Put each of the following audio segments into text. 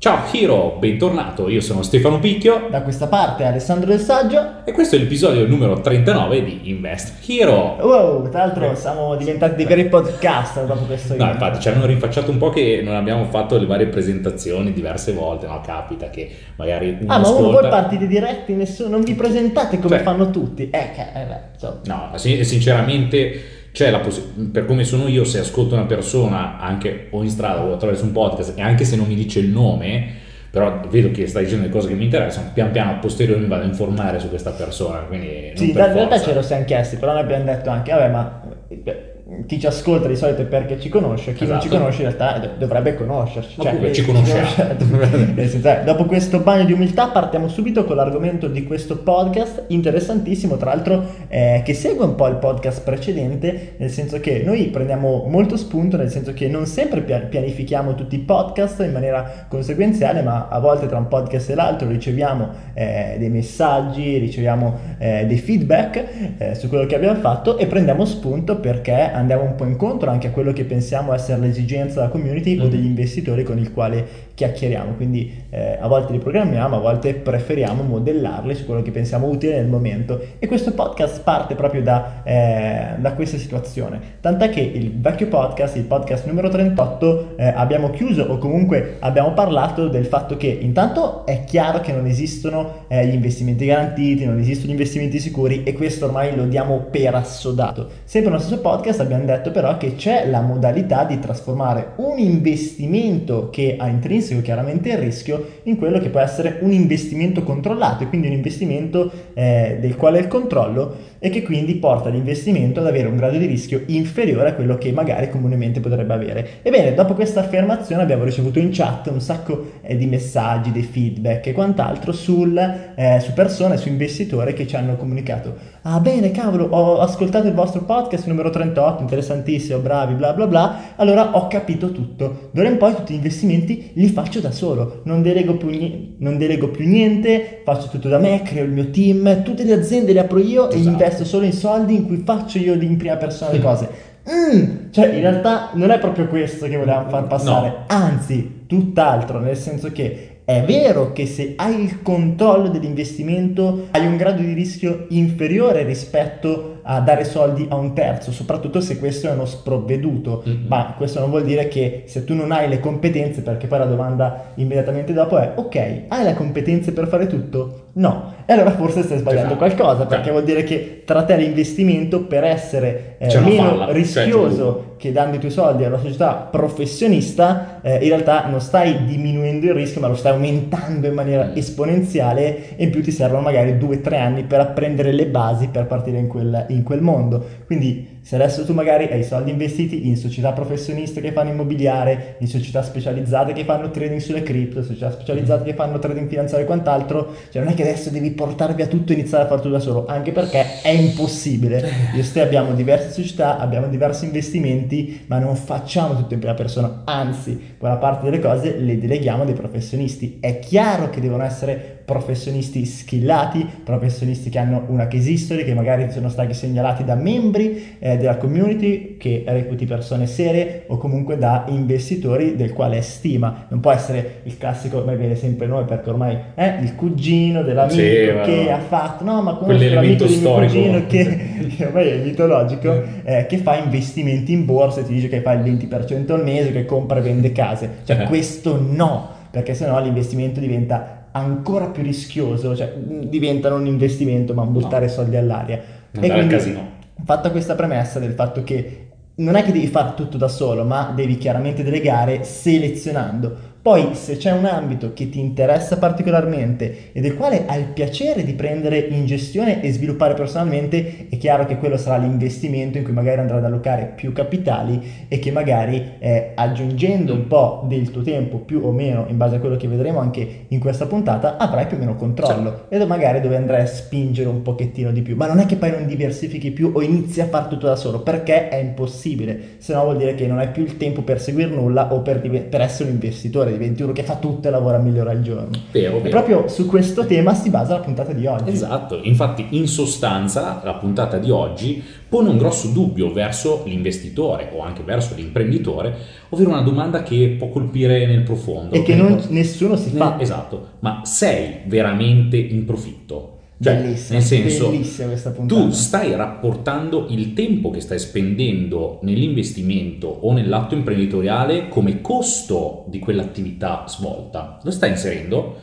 Ciao Hiro, bentornato, io sono Stefano Picchio Da questa parte Alessandro Del Saggio. e questo è l'episodio numero 39 di Invest Hero. Wow, tra l'altro siamo diventati dei veri podcaster dopo questo No, infatti ci hanno rinfacciato un po' che non abbiamo fatto le varie presentazioni diverse volte, no? Capita che magari uno Ah, ma uno ascolta... voi partite diretti, nessuno, non vi presentate come Cioè- fanno tutti. Eh, che, eh, beh, insomma. No, sin- sinceramente c'è la possi- per come sono io, se ascolto una persona anche o in strada o attraverso un podcast e anche se non mi dice il nome, però vedo che sta dicendo le cose che mi interessano, pian piano a posteriori mi vado a informare su questa persona, quindi Sì, in realtà ce lo siamo chiesti, però noi abbiamo detto anche, vabbè, ma eh, chi ci ascolta di solito è perché ci conosce, chi non ci Esatto. conosce in realtà dov- dovrebbe conoscerci. Ma cioè, comunque eh, ci conosciamo. Nel senso, eh, dopo questo bagno di umiltà partiamo subito con l'argomento di questo podcast, interessantissimo, tra l'altro eh, che segue un po' il podcast precedente, nel senso che noi prendiamo molto spunto, nel senso che non sempre pia- pianifichiamo tutti i podcast in maniera conseguenziale, ma a volte tra un podcast e l'altro riceviamo eh, dei messaggi, riceviamo eh, dei feedback eh, su quello che abbiamo fatto e prendiamo spunto perché andiamo un po' incontro anche a quello che pensiamo essere l'esigenza della community o Mhm. degli investitori con il quale chiacchieriamo. Quindi eh, a volte li programmiamo, a volte preferiamo modellarli su quello che pensiamo utile nel momento. E questo podcast parte proprio da, eh, da questa situazione. Tant'è che il vecchio podcast, il podcast numero 38, eh, abbiamo chiuso o comunque abbiamo parlato del fatto che intanto è chiaro che non esistono eh, gli investimenti garantiti, non esistono gli investimenti sicuri e questo ormai lo diamo per assodato. Sempre nello stesso podcast abbiamo detto però che c'è la modalità di trasformare un investimento che ha intrinseco chiaramente il rischio in quello che può essere un investimento controllato e quindi un investimento eh, del quale il controllo e che quindi porta l'investimento ad avere un grado di rischio inferiore a quello che magari comunemente potrebbe avere. Ebbene, dopo questa affermazione abbiamo ricevuto in chat un sacco eh, di messaggi, dei feedback e quant'altro sul, eh, su persone, su investitori che ci hanno comunicato Ah bene, cavolo, ho ascoltato il vostro podcast numero 38, interessantissimo, bravi, bla bla bla. Allora ho capito tutto. D'ora in poi tutti gli investimenti li faccio da solo. Non delego più, ni- non delego più niente, faccio tutto da me, creo il mio team, tutte le aziende le apro io e Esatto. Investo solo in soldi in cui faccio io in prima persona le cose. Mm, cioè, in realtà non è proprio questo che volevamo far passare, No. anzi, tutt'altro, nel senso che è vero che se hai il controllo dell'investimento hai un grado di rischio inferiore rispetto a dare soldi a un terzo, soprattutto se questo è uno sprovveduto, Mhm. ma questo non vuol dire che se tu non hai le competenze, perché poi la domanda immediatamente dopo è ok, hai le competenze per fare tutto? No, e allora forse stai sbagliando Esatto. qualcosa, perché Cioè. vuol dire che tra te l'investimento per essere eh, meno falla, cioè, rischioso che dando i tuoi soldi a una società professionista, eh, in realtà non stai diminuendo il rischio, ma lo stai aumentando in maniera Mm. esponenziale e in più ti servono magari due o tre anni per apprendere le basi per partire in quel, in quel mondo. Quindi se adesso tu magari hai soldi investiti in società professioniste che fanno immobiliare, in società specializzate che fanno trading sulle cripto, società specializzate che fanno trading finanziario e quant'altro, cioè non è che adesso devi portare via tutto e iniziare a fare tutto da solo, anche perché è impossibile. Io e te abbiamo diverse società, abbiamo diversi investimenti, ma non facciamo tutto in prima persona, anzi, buona parte delle cose le deleghiamo dei professionisti. È chiaro che devono essere professionisti skillati, professionisti che hanno una case history, che magari sono stati segnalati da membri eh, della community, che reputi persone serie o comunque da investitori del quale è stima. Non può essere il classico, ma viene sempre noi perché ormai è il cugino dell'amico Sì, che no. ha fatto, no ma conosco l'amico di mio cugino che, che ormai è mitologico, eh, che fa investimenti in borsa e ti dice che fa il 20% al mese, che compra e vende case. Cioè Eh. questo no, perché sennò l'investimento diventa ancora più rischioso, cioè diventa non un investimento ma un buttare soldi all'aria. Andare al casino. Fatta questa premessa del fatto che non è che devi fare tutto da solo, ma devi chiaramente delegare selezionando. Poi se c'è un ambito che ti interessa particolarmente e del quale hai il piacere di prendere in gestione e sviluppare personalmente, è chiaro che quello sarà l'investimento in cui magari andrai ad allocare più capitali e che magari eh, aggiungendo un po' del tuo tempo più o meno in base a quello che vedremo anche in questa puntata avrai più o meno controllo e magari dove andrai a spingere un pochettino di più. Ma non è che poi non diversifichi più o inizi a fare tutto da solo perché è impossibile, se no vuol dire che non hai più il tempo per seguire nulla o per, diven- per essere un investitore imprenditore, diventi uno che fa tutto e lavora mille ore al giorno. Vero, E vero. proprio su questo tema si basa la puntata di oggi. Esatto, infatti in sostanza la puntata di oggi pone un grosso dubbio verso l'investitore o anche verso l'imprenditore, ovvero una domanda che può colpire nel profondo. E che non- nessuno si fa. Esatto, ma sei veramente in profitto? Cioè, Bellissima, nel senso, bellissima questa puntata. tu stai rapportando il tempo che stai spendendo nell'investimento o nell'atto imprenditoriale come costo di quell'attività svolta. Lo stai inserendo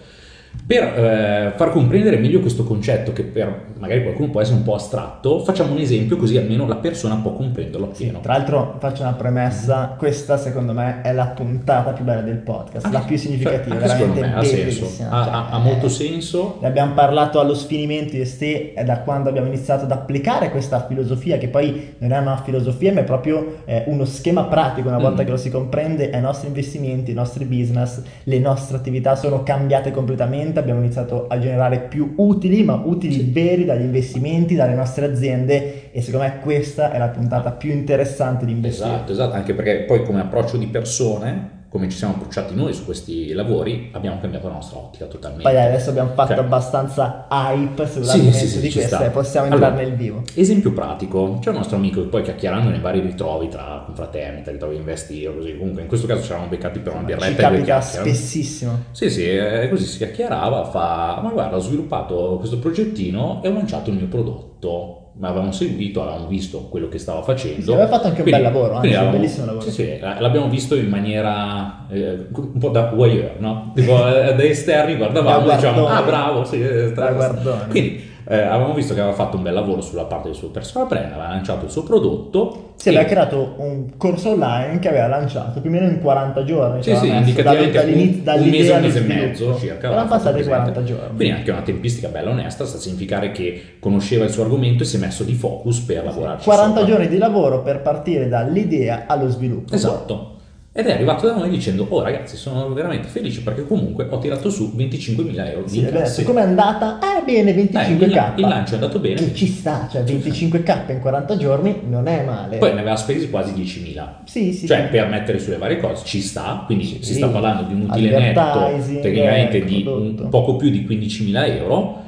per eh, far comprendere meglio questo concetto che per magari qualcuno può essere un po' astratto, facciamo un esempio così almeno la persona può comprenderlo Sì, appieno. tra l'altro faccio una premessa, questa secondo me è la puntata più bella del podcast, la più significativa, secondo veramente me ha senso, ha, Cioè, ha- ha molto eh, senso. Ne abbiamo parlato allo sfinimento di ste è da quando abbiamo iniziato ad applicare questa filosofia, che poi non è una filosofia, ma è proprio eh, uno schema pratico. Una volta Mm. che lo si comprende, ai nostri investimenti, i nostri business, le nostre attività sono cambiate completamente. Abbiamo iniziato a generare più utili, ma utili Sì. veri dagli investimenti, dalle nostre aziende. E secondo me questa è la puntata più interessante di investire. Esatto, esatto, anche perché poi come approccio di persone, come ci siamo approcciati noi su questi lavori, abbiamo cambiato la nostra ottica totalmente. Poi dai, adesso abbiamo fatto Cioè- abbastanza hype sull'argomento Sì, sì, sì, di ci sta. e possiamo entrare Allora, nel vivo. Esempio pratico, c'è un nostro amico che poi chiacchierando nei vari ritrovi tra confraternita, ritrovi investire, così comunque in questo caso ci eravamo beccati per una Ci birretta due capita spessissimo. Sì, sì, eh, così si chiacchierava, fa, ma guarda, ho sviluppato questo progettino e ho lanciato il mio prodotto. Ma avevamo seguito, avevamo visto quello che stava facendo. Sì, aveva fatto anche un bel lavoro, anzi, quindi un bellissimo lavoro. Sì, sì, l'abbiamo visto in maniera eh, un po' da voyeur, no? Tipo eh, da esterni guardavamo Da e diciamo, ah bravo, sì, eh, guardone. Quindi eh, avevamo visto che aveva fatto un bel lavoro sulla parte del suo personal brand, aveva lanciato il suo prodotto. Si e- aveva creato un corso online che aveva lanciato più o meno in 40 giorni. Sì, cioè, sì, indicativamente un, un mese, un mese e mezzo circa. Erano passati presente. 40 giorni. Quindi anche una tempistica bella onesta, sta a significare che conosceva il suo argomento e si è messo di focus per lavorarci 40 sopra. giorni di lavoro per partire dall'idea allo sviluppo. Esatto. Ed è arrivato da noi dicendo, oh ragazzi, sono veramente felice perché comunque ho tirato su 25.000 euro Sì, di è incassi. Com'è andata? Eh, bene, Eh, il, 25k. il lancio è andato bene. Che ci sta, cioè 25k in 40 giorni non è male. Poi ne aveva spesi quasi 10.000. sì, sì, cioè sì. per mettere sulle varie cose ci sta, quindi Sì. si sta parlando di un utile netto tecnicamente eh, di prodotto. un poco più di 15.000 euro,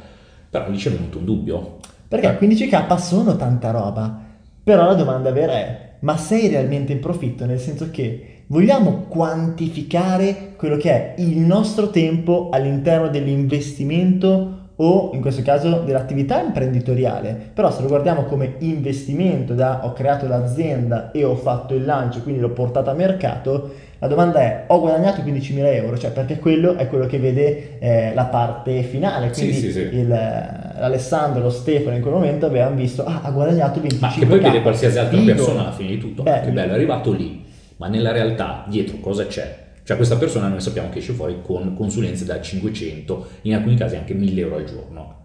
però lì c'è venuto un dubbio. Perché 15k sono tanta roba. Però la domanda vera è: ma sei realmente in profitto? Nel senso che vogliamo quantificare quello che è il nostro tempo all'interno dell'investimento o in questo caso dell'attività imprenditoriale. Però se lo guardiamo come investimento da ho creato l'azienda e ho fatto il lancio, quindi l'ho portato a mercato, la domanda è ho guadagnato 15.000 euro, cioè perché quello è quello che vede eh, la parte finale, Sì, quindi sì, sì. il- Alessandro, lo Stefano in quel momento avevano visto, ah, ha guadagnato 25 Ma che poi vede qualsiasi altra Figo. persona alla fine di tutto. Bello. Che bello, è arrivato lì. Ma nella realtà dietro cosa c'è? Cioè questa persona noi sappiamo che esce fuori con consulenze da 500, in alcuni casi anche 1000 euro al giorno.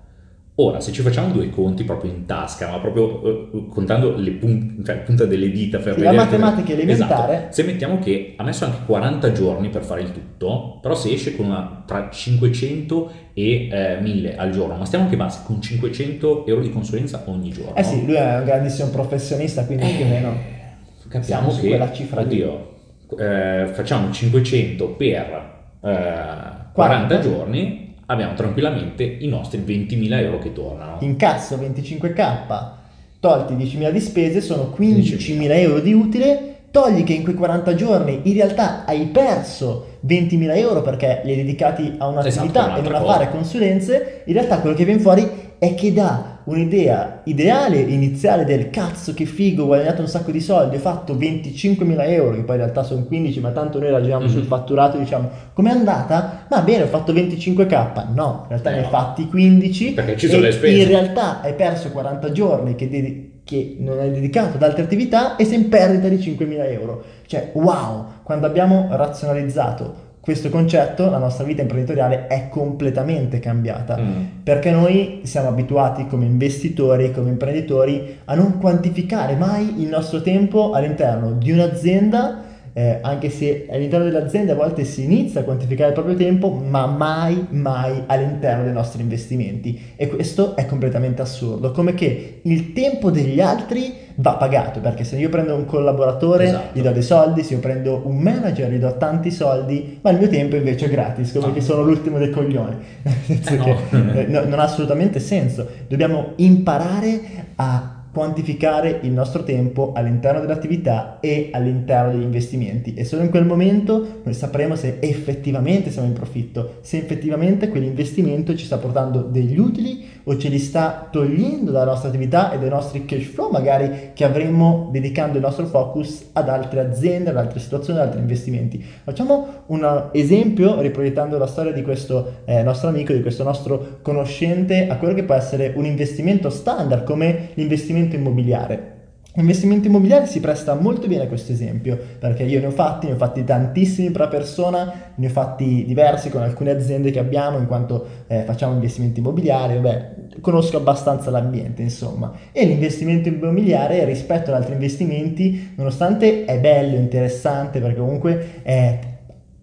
Ora, se ci facciamo due conti proprio in tasca, ma proprio eh, contando le pun- cioè, punta delle dita per Sì, la vedere... matematica elementare. Esatto. Se mettiamo che ha messo anche 40 giorni per fare il tutto, però se esce con una, tra 500 e eh, 1000 al giorno, ma stiamo anche bassi, con 500 euro di consulenza ogni giorno. Eh sì, lui è un grandissimo professionista, quindi più o meno capiamo siamo che quella cifra oddio, eh, facciamo 500 per eh, 40 40. giorni abbiamo tranquillamente i nostri 20.000 euro che tornano. Incasso 25k, tolti 10.000 di spese, sono 15.000 euro di utile, togli che in quei 40 giorni in realtà hai perso 20.000 euro perché li hai dedicati a un'attività Esatto, e non a fare consulenze, in realtà quello che viene fuori è che dà un'idea ideale, iniziale del cazzo che figo, ho guadagnato un sacco di soldi, ho fatto 25.000 euro, che poi in realtà sono 15, ma tanto noi ragioniamo Mhm. sul fatturato, diciamo, com'è andata? Ma bene, ho fatto 25k, no, in realtà Eh ne hai no. fatti 15 Perché ci sono le spese. in realtà hai perso 40 giorni che, dedi- che non hai dedicato ad altre attività e sei in perdita di 5.000 euro. Cioè, wow, quando abbiamo razionalizzato questo concetto, la nostra vita imprenditoriale è completamente cambiata. Mm. Perché noi siamo abituati come investitori, come imprenditori, a non quantificare mai il nostro tempo all'interno di un'azienda eh, anche se all'interno dell'azienda a volte si inizia a quantificare il proprio tempo, ma mai, mai all'interno dei nostri investimenti. E questo è completamente assurdo, come che il tempo degli altri va pagato, perché se io prendo un collaboratore Esatto. gli do dei soldi, se io prendo un manager gli do tanti soldi, ma il mio tempo invece è gratis, come Ah. che sono l'ultimo dei coglioni. Nel senso Eh, no. che, eh, no, non ha assolutamente senso. Dobbiamo imparare a quantificare il nostro tempo all'interno dell'attività e all'interno degli investimenti. E solo in quel momento noi sapremo se effettivamente siamo in profitto, se effettivamente quell'investimento ci sta portando degli utili o ce li sta togliendo dalla nostra attività e dai nostri cash flow magari che avremmo dedicando il nostro focus ad altre aziende, ad altre situazioni, ad altri investimenti. Facciamo un esempio riproiettando la storia di questo eh, nostro amico, di questo nostro conoscente a quello che può essere un investimento standard come l'investimento immobiliare. L'investimento immobiliare si presta molto bene a questo esempio perché io ne ho fatti, ne ho fatti tantissimi per persona, ne ho fatti diversi con alcune aziende che abbiamo in quanto eh, facciamo investimenti immobiliari, vabbè, conosco abbastanza l'ambiente insomma. E l'investimento immobiliare rispetto ad altri investimenti nonostante è bello, interessante perché comunque è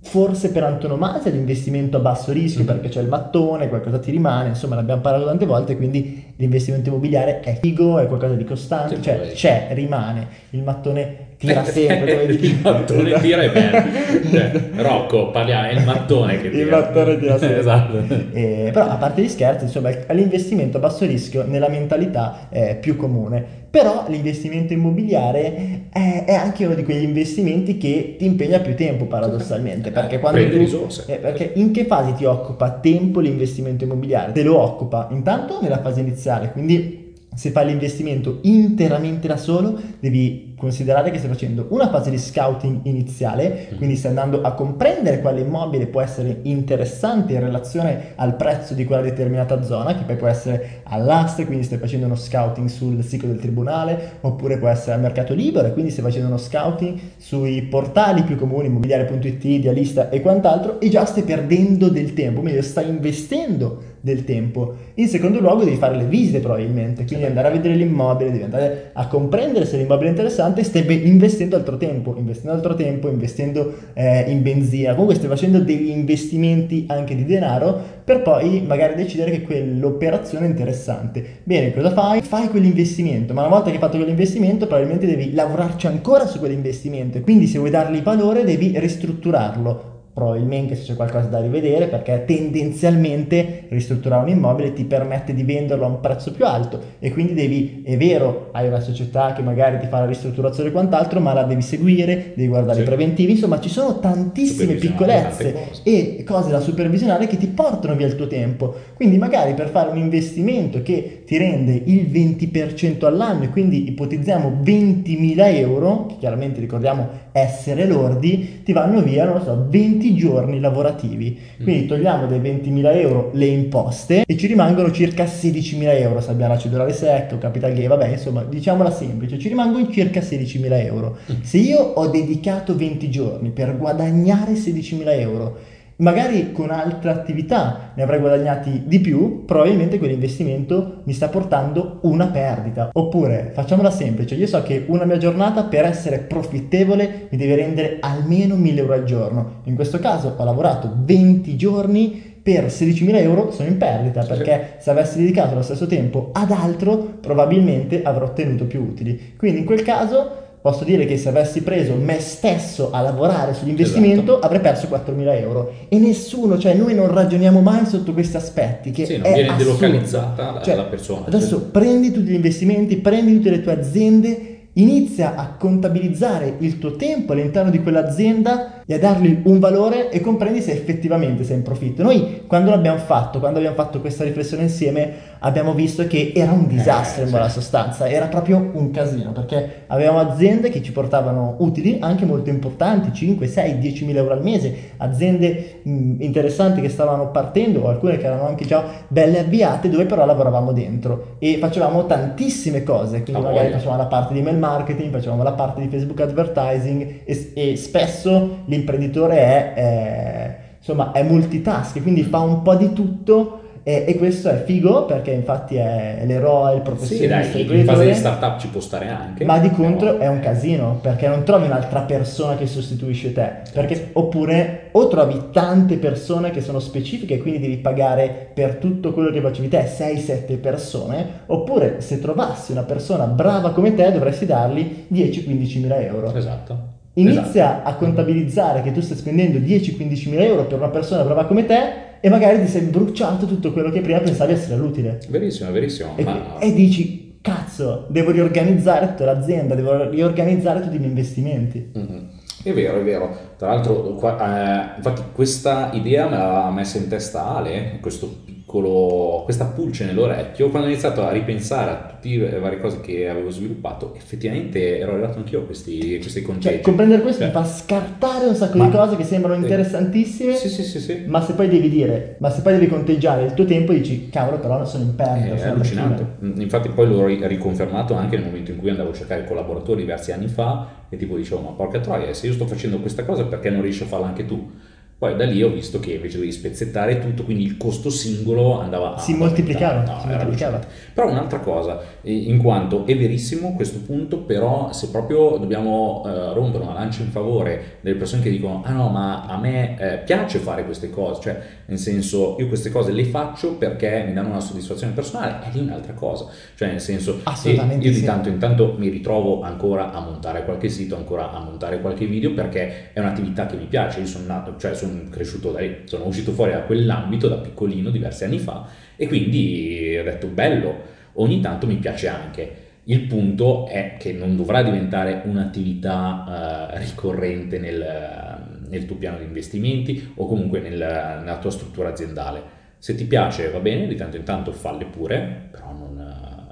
forse per antonomasia l'investimento a basso rischio perché c'è il mattone, qualcosa ti rimane, insomma l'abbiamo parlato tante volte, quindi l'investimento immobiliare è figo, è qualcosa di costante, cioè c'è, rimane, il mattone tira sempre, il mattone tira e bello. Cioè, Rocco, parliamo, è il mattone che tira. Il mattone tira sempre. esatto. Eh, però a parte gli scherzi, insomma, l'investimento a basso rischio nella mentalità è più comune. Però l'investimento immobiliare è, è anche uno di quegli investimenti che ti impegna più tempo paradossalmente. Perché quando Prende tu- risorse. eh, perché in che fase ti occupa tempo l'investimento immobiliare? Te lo occupa intanto nella fase iniziale, quindi se fai l'investimento interamente da solo, devi considerare che stai facendo una fase di scouting iniziale, Mm. quindi stai andando a comprendere quale immobile può essere interessante in relazione al prezzo di quella determinata zona, che poi può essere all'asta, quindi stai facendo uno scouting sul sito del tribunale, oppure può essere al mercato libero, e quindi stai facendo uno scouting sui portali più comuni, immobiliare.it, idealista e quant'altro, e già stai perdendo del tempo, meglio stai investendo del tempo. In secondo luogo devi fare le visite probabilmente, quindi andare a vedere l'immobile, devi andare a comprendere se l'immobile è interessante, stai investendo altro tempo, investendo altro tempo, investendo eh, in benzina, comunque stai facendo degli investimenti anche di denaro per poi magari decidere che quell'operazione è interessante. Bene, cosa fai? Fai quell'investimento, ma una volta che hai fatto quell'investimento probabilmente devi lavorarci ancora su quell'investimento e quindi se vuoi dargli valore devi ristrutturarlo probabilmente se c'è qualcosa da rivedere perché tendenzialmente ristrutturare un immobile ti permette di venderlo a un prezzo più alto e quindi devi, è vero, hai una società che magari ti fa la ristrutturazione e quant'altro, ma la devi seguire, devi guardare Sì. i preventivi, insomma ci sono tantissime piccolezze cose. e cose da supervisionare che ti portano via il tuo tempo. Quindi magari per fare un investimento che ti rende il 20% all'anno e quindi ipotizziamo 20.000 euro, che chiaramente ricordiamo essere lordi, ti vanno via, non lo so, 20 giorni lavorativi. Quindi togliamo dai 20.000 euro le imposte e ci rimangono circa 16.000 euro se abbiamo la cedolare secca o capital gain, vabbè insomma diciamola semplice, ci rimangono circa 16.000 euro. Se io ho dedicato 20 giorni per guadagnare 16.000 euro, magari con altre attività ne avrei guadagnati di più, probabilmente quell'investimento mi sta portando una perdita. Oppure, facciamola semplice, io so che una mia giornata per essere profittevole mi deve rendere almeno 1000 euro al giorno. In questo caso ho lavorato 20 giorni per 16.000 euro sono in perdita perché se avessi dedicato lo stesso tempo ad altro probabilmente avrò ottenuto più utili. Quindi in quel caso posso dire che se avessi preso me stesso a lavorare sull'investimento Esatto. avrei perso 4.000 euro e nessuno, cioè noi non ragioniamo mai sotto questi aspetti che Sì, non è viene assurdo. delocalizzata la- Cioè, la persona. Adesso prendi tutti gli investimenti, prendi tutte le tue aziende, inizia a contabilizzare il tuo tempo all'interno di quell'azienda e a dargli un valore e comprendi se effettivamente sei in profitto. Noi quando l'abbiamo fatto, quando abbiamo fatto questa riflessione insieme, abbiamo visto che era un disastro Eh, in buona sostanza, era proprio un casino perché avevamo aziende che ci portavano utili anche molto importanti, 5, 6, 10 mila euro al mese, aziende mh, interessanti che stavano partendo o alcune che erano anche già belle avviate dove però lavoravamo dentro e facevamo tantissime cose, quindi Ah, magari voglia. facevamo la parte di mail marketing, facevamo la parte di Facebook advertising e, e spesso l'imprenditore è, eh, insomma, è multitask, quindi fa un po' di tutto E, e questo è figo perché infatti è l'eroe, il Sì, dai, professionista, in fase di startup ci può stare anche. ma di contro però- è un casino perché non trovi un'altra persona che sostituisce te. Perché, oppure o trovi tante persone che sono specifiche e quindi devi pagare per tutto quello che facevi te 6-7 persone, oppure se trovassi una persona brava come te dovresti dargli 10-15 mila euro. Esatto. Inizia a contabilizzare che tu stai spendendo 10-15 mila euro per una persona brava come te e magari ti sei bruciato tutto quello che prima pensavi essere utile. Esatto. Verissimo, verissimo. E, ma... e dici, cazzo, devo riorganizzare tutta l'azienda, devo riorganizzare tutti i miei investimenti. Mhm. È vero, è vero. Tra l'altro, qua- eh, infatti, questa idea me l'ha messa in testa Ale, questo piccolo, questa pulce nell'orecchio, quando ho iniziato a ripensare a tutte le varie cose che avevo sviluppato, effettivamente ero arrivato anch'io a questi, questi concetti. Cioè, comprendere questo Cioè, mi fa scartare un sacco Ma- di cose che sembrano interessantissime, Sì, sì, sì, sì. ma se poi devi dire, ma se poi devi conteggiare il tuo tempo, dici, cavolo, però sono in perdita. È sono allucinante. fine. Infatti poi l'ho ri- riconfermato anche nel momento in cui andavo a cercare collaboratori diversi anni fa e tipo dicevo ma porca troia se io sto facendo questa cosa perché non riesci a farla anche tu? Poi da lì ho visto che invece dovevi spezzettare tutto, quindi il costo singolo andava a... Si moltiplicava, No, si moltiplicava. Però un'altra cosa, in quanto è verissimo questo punto, però se proprio dobbiamo eh, rompere una lancia in favore delle persone che dicono ah no ma a me eh, piace fare queste cose, cioè nel senso io queste cose le faccio perché mi danno una soddisfazione personale, è lì un'altra cosa, cioè nel senso Assolutamente io di sì. tanto in tanto mi ritrovo ancora a montare qualche sito, ancora a montare qualche video perché è un'attività che mi piace, io sono nato, cioè sono cresciuto da lì, sono uscito fuori da quell'ambito da piccolino diversi anni fa e quindi ho detto bello, ogni tanto mi piace anche. Il punto è che non dovrà diventare un'attività eh, ricorrente nel, nel tuo piano di investimenti o comunque nel- nella tua struttura aziendale. Se ti piace va bene, di tanto in tanto falle pure, però non,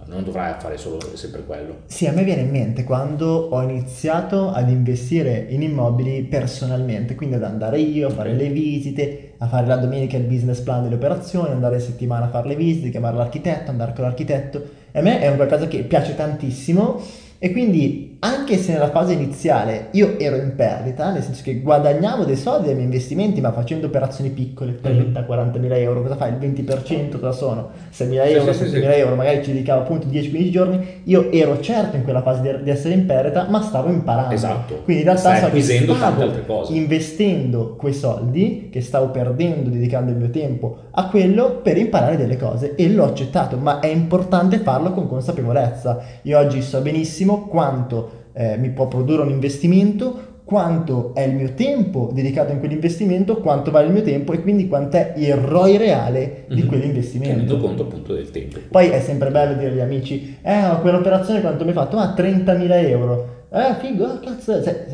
non dovrai fare solo sempre quello. Sì, a me viene in mente quando ho iniziato ad investire in immobili personalmente, quindi ad andare io a fare le visite, a fare la domenica il business plan delle operazioni, andare in settimana a fare le visite, chiamare l'architetto, andare con l'architetto. E a me è un qualcosa che piace tantissimo e quindi anche se nella fase iniziale io ero in perdita, nel senso che guadagnavo dei soldi dai miei investimenti, ma facendo operazioni piccole, 30-40 mila euro, cosa fai? Il 20% cosa sono? 6 mila Sì, euro, sì, sì, 7 mila euro, magari ci dedicavo appunto 10-15 giorni, io ero certo in quella fase di, di essere in perdita, ma stavo imparando. Esatto. Quindi in realtà Stai che acquisendo stavo tante altre cose. investendo quei soldi che stavo perdendo dedicando il mio tempo a quello per imparare delle cose e l'ho accettato, ma è importante farlo con consapevolezza. Io oggi so benissimo quanto eh, mi può produrre un investimento, quanto è il mio tempo dedicato in quell'investimento, quanto vale il mio tempo e quindi quant'è il ROI reale di Mhm. quell'investimento. Tenendo conto appunto del tempo. Poi è sempre bello dire agli amici, eh, quell'operazione quanto mi hai fatto? Ah, 30.000 euro. Eh, figo, ah, cazzo, cioè,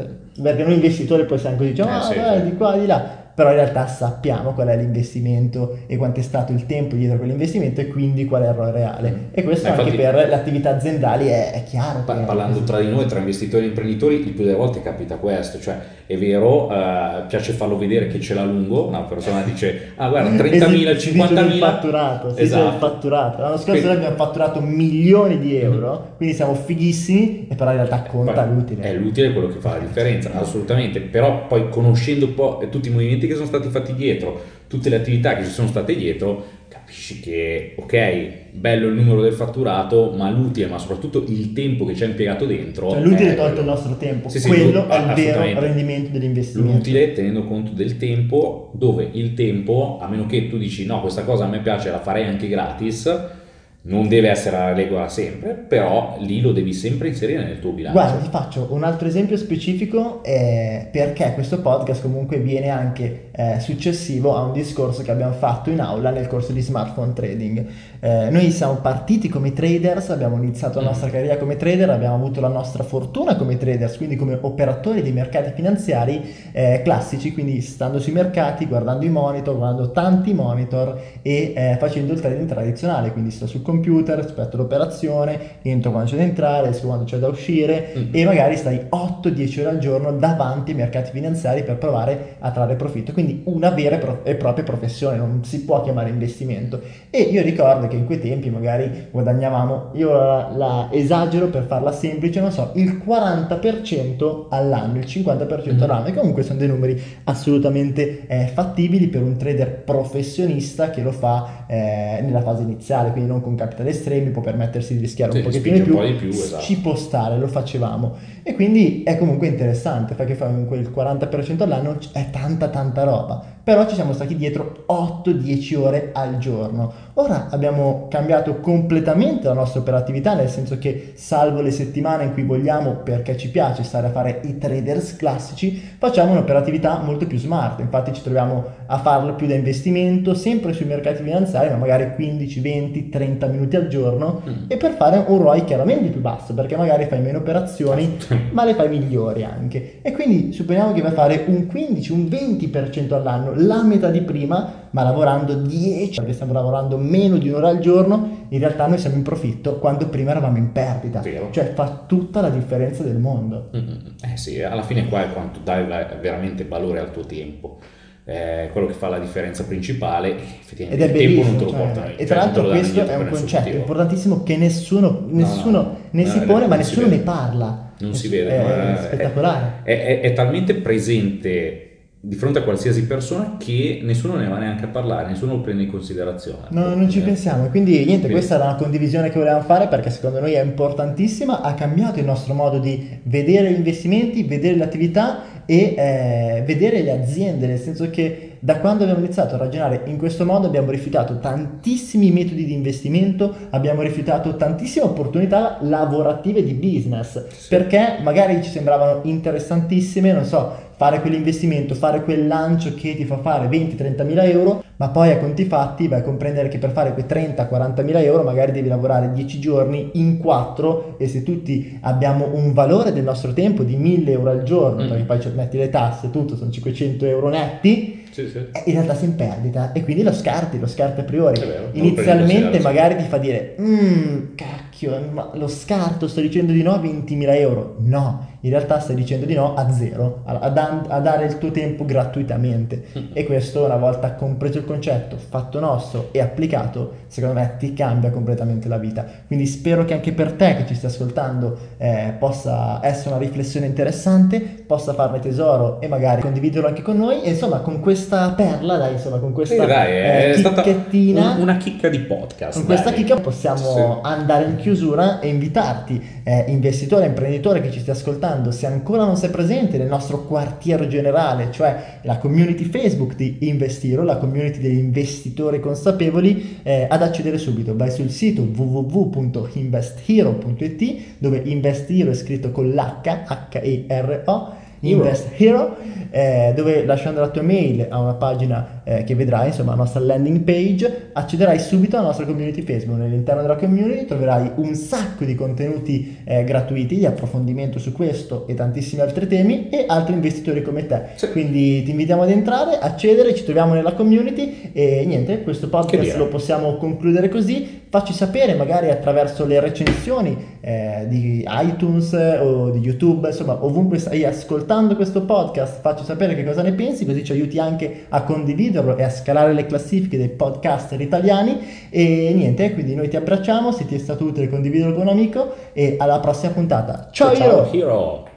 perché noi investitori poi siamo così, diciamo, Eh, ah, sì, dai, sì. di qua, di là. Però in realtà sappiamo qual è l'investimento e quanto è stato il tempo dietro quell'investimento e quindi qual è il ROI reale. Mm. E questo Eh, anche infatti- per le attività aziendali è, è chiaro. Pa- parlando tra di noi, tra investitori e imprenditori, il più delle volte capita questo, cioè è vero, eh, piace farlo vedere che ce l'ha lungo, una persona dice, ah guarda, 30.000, Esi- si dice del 50.000, fatturato, dice esatto. fatturato. L'anno scorso Quindi- abbiamo fatturato milioni di euro, quindi siamo fighissimi e però in realtà conta Poi l'utile. È l'utile quello che fa la differenza, assolutamente. Però poi conoscendo un po' tutti i movimenti che sono stati fatti dietro, tutte le attività che ci sono state dietro, capisci che, ok, bello il numero del fatturato, ma l'utile, ma soprattutto il tempo che ci ha impiegato dentro. Cioè l'utile è tolto il nostro tempo, Sì, sì, quello è il vero rendimento dell'investimento. L'utile tenendo conto del tempo, dove il tempo, a meno che tu dici no, questa cosa a me piace, la farei anche gratis, non deve essere la regola sempre, però lì lo devi sempre inserire nel tuo bilancio. Guarda, ti faccio un altro esempio specifico eh, perché questo podcast comunque viene anche eh, successivo a un discorso che abbiamo fatto in aula nel corso di smartphone trading. Eh, noi siamo partiti come traders, abbiamo iniziato la Mm. nostra carriera come trader, abbiamo avuto la nostra fortuna come traders, quindi come operatori dei mercati finanziari eh, classici, quindi stando sui mercati, guardando i monitor, guardando tanti monitor e eh, facendo il trading tradizionale, quindi sto sul computer aspetto l'operazione, entro quando c'è da entrare, esco quando c'è da uscire mm. e magari stai 8-10 ore al giorno davanti ai mercati finanziari per provare a trarre profitto. Quindi una vera e propria professione, non si può chiamare investimento. E io ricordo che in quei tempi magari guadagnavamo, io la, la esagero per farla semplice, non so, il 40% all'anno, il 50% mm. all'anno, e comunque sono dei numeri assolutamente eh, fattibili per un trader professionista che lo fa eh, nella fase iniziale, quindi non con capital estremi, può permettersi di rischiare sì, un pochettino di più, di più esatto. ci può stare, lo facevamo. E quindi è comunque interessante, perché fa quel 40% all'anno è tanta tanta roba però ci siamo stati dietro 8-10 ore al giorno. Ora abbiamo cambiato completamente la nostra operatività, nel senso che salvo le settimane in cui vogliamo, perché ci piace stare a fare i traders classici, facciamo un'operatività molto più smart, infatti ci troviamo a farlo più da investimento, sempre sui mercati finanziari, ma magari 15, 20, 30 minuti al giorno, mm. e per fare un ROI chiaramente più basso, perché magari fai meno operazioni, ma le fai migliori anche. E quindi supponiamo che vai a fare un 15, un 20% all'anno la metà di prima, ma lavorando 10, perché stiamo lavorando meno di un'ora al giorno, in realtà noi siamo in profitto quando prima eravamo in perdita. Vero. Cioè fa tutta la differenza del mondo. Mm-hmm. Eh sì, alla fine qua è quanto dai veramente valore al tuo tempo. Eh, quello che fa la differenza principale effettivamente Ed è il tempo non te lo cioè, porta e tra l'altro questo è un concetto motivo. importantissimo che nessuno, nessuno no, no, ne no, si pone ma nessuno ne parla non si vede è, è spettacolare è, è, è talmente presente di fronte a qualsiasi persona che nessuno ne va neanche a parlare, nessuno lo prende in considerazione. No, non ci pensiamo. Quindi niente, Quindi. questa era una condivisione che volevamo fare perché secondo noi è importantissima, ha cambiato il nostro modo di vedere gli investimenti, vedere l'attività e eh, vedere le aziende, nel senso che da quando abbiamo iniziato a ragionare in questo modo abbiamo rifiutato tantissimi metodi di investimento, abbiamo rifiutato tantissime opportunità lavorative di business, sì. perché magari ci sembravano interessantissime, non so, fare quell'investimento, fare quel lancio che ti fa fare 20-30 mila euro, ma poi a conti fatti vai a comprendere che per fare quei 30-40 mila euro magari devi lavorare 10 giorni in 4 e se tutti abbiamo un valore del nostro tempo di 1000 euro al giorno, mm. perché poi ci metti le tasse, tutto, sono 500 euro netti, sì, sì. in realtà sei in perdita e quindi lo scarti, lo scarti a priori. Vero, Inizialmente magari ti fa dire, mmm, cacchio, ma lo scarto, sto dicendo di no a 20.000 euro. No, in realtà stai dicendo di no a zero, a, a, a dare il tuo tempo gratuitamente. e questo, una volta compreso il concetto, fatto nostro e applicato, secondo me ti cambia completamente la vita. Quindi spero che anche per te che ci stai ascoltando eh, possa essere una riflessione interessante, possa farne tesoro e magari condividerlo anche con noi. E insomma, con questa perla, dai, insomma, con questa sì, dai, eh, chicchettina, un, una chicca di podcast. Con questa chicca possiamo sì. andare in chiusura e invitarti, eh, investitore, imprenditore che ci stai ascoltando se ancora non sei presente nel nostro quartiere generale, cioè la community Facebook di Investiro, la community degli investitori consapevoli, eh, ad accedere subito. Vai sul sito www.investhero.it dove Investiro è scritto con l'H, H-E-R-O Invest Hero, eh, dove lasciando la tua mail a una pagina eh, che vedrai, insomma, la nostra landing page, accederai subito alla nostra community Facebook. All'interno della community troverai un sacco di contenuti eh, gratuiti di approfondimento su questo e tantissimi altri temi e altri investitori come te. Sì. Quindi ti invitiamo ad entrare, accedere, ci troviamo nella community e niente, questo podcast lo possiamo concludere così. Facci sapere magari attraverso le recensioni eh, di iTunes o di YouTube, insomma, ovunque stai ascoltando questo podcast, facci sapere che cosa ne pensi, così ci aiuti anche a condividerlo e a scalare le classifiche dei podcaster italiani. E niente, quindi noi ti abbracciamo, se ti è stato utile condividilo con un amico e alla prossima puntata. Ciao, ciao, ciao Hero.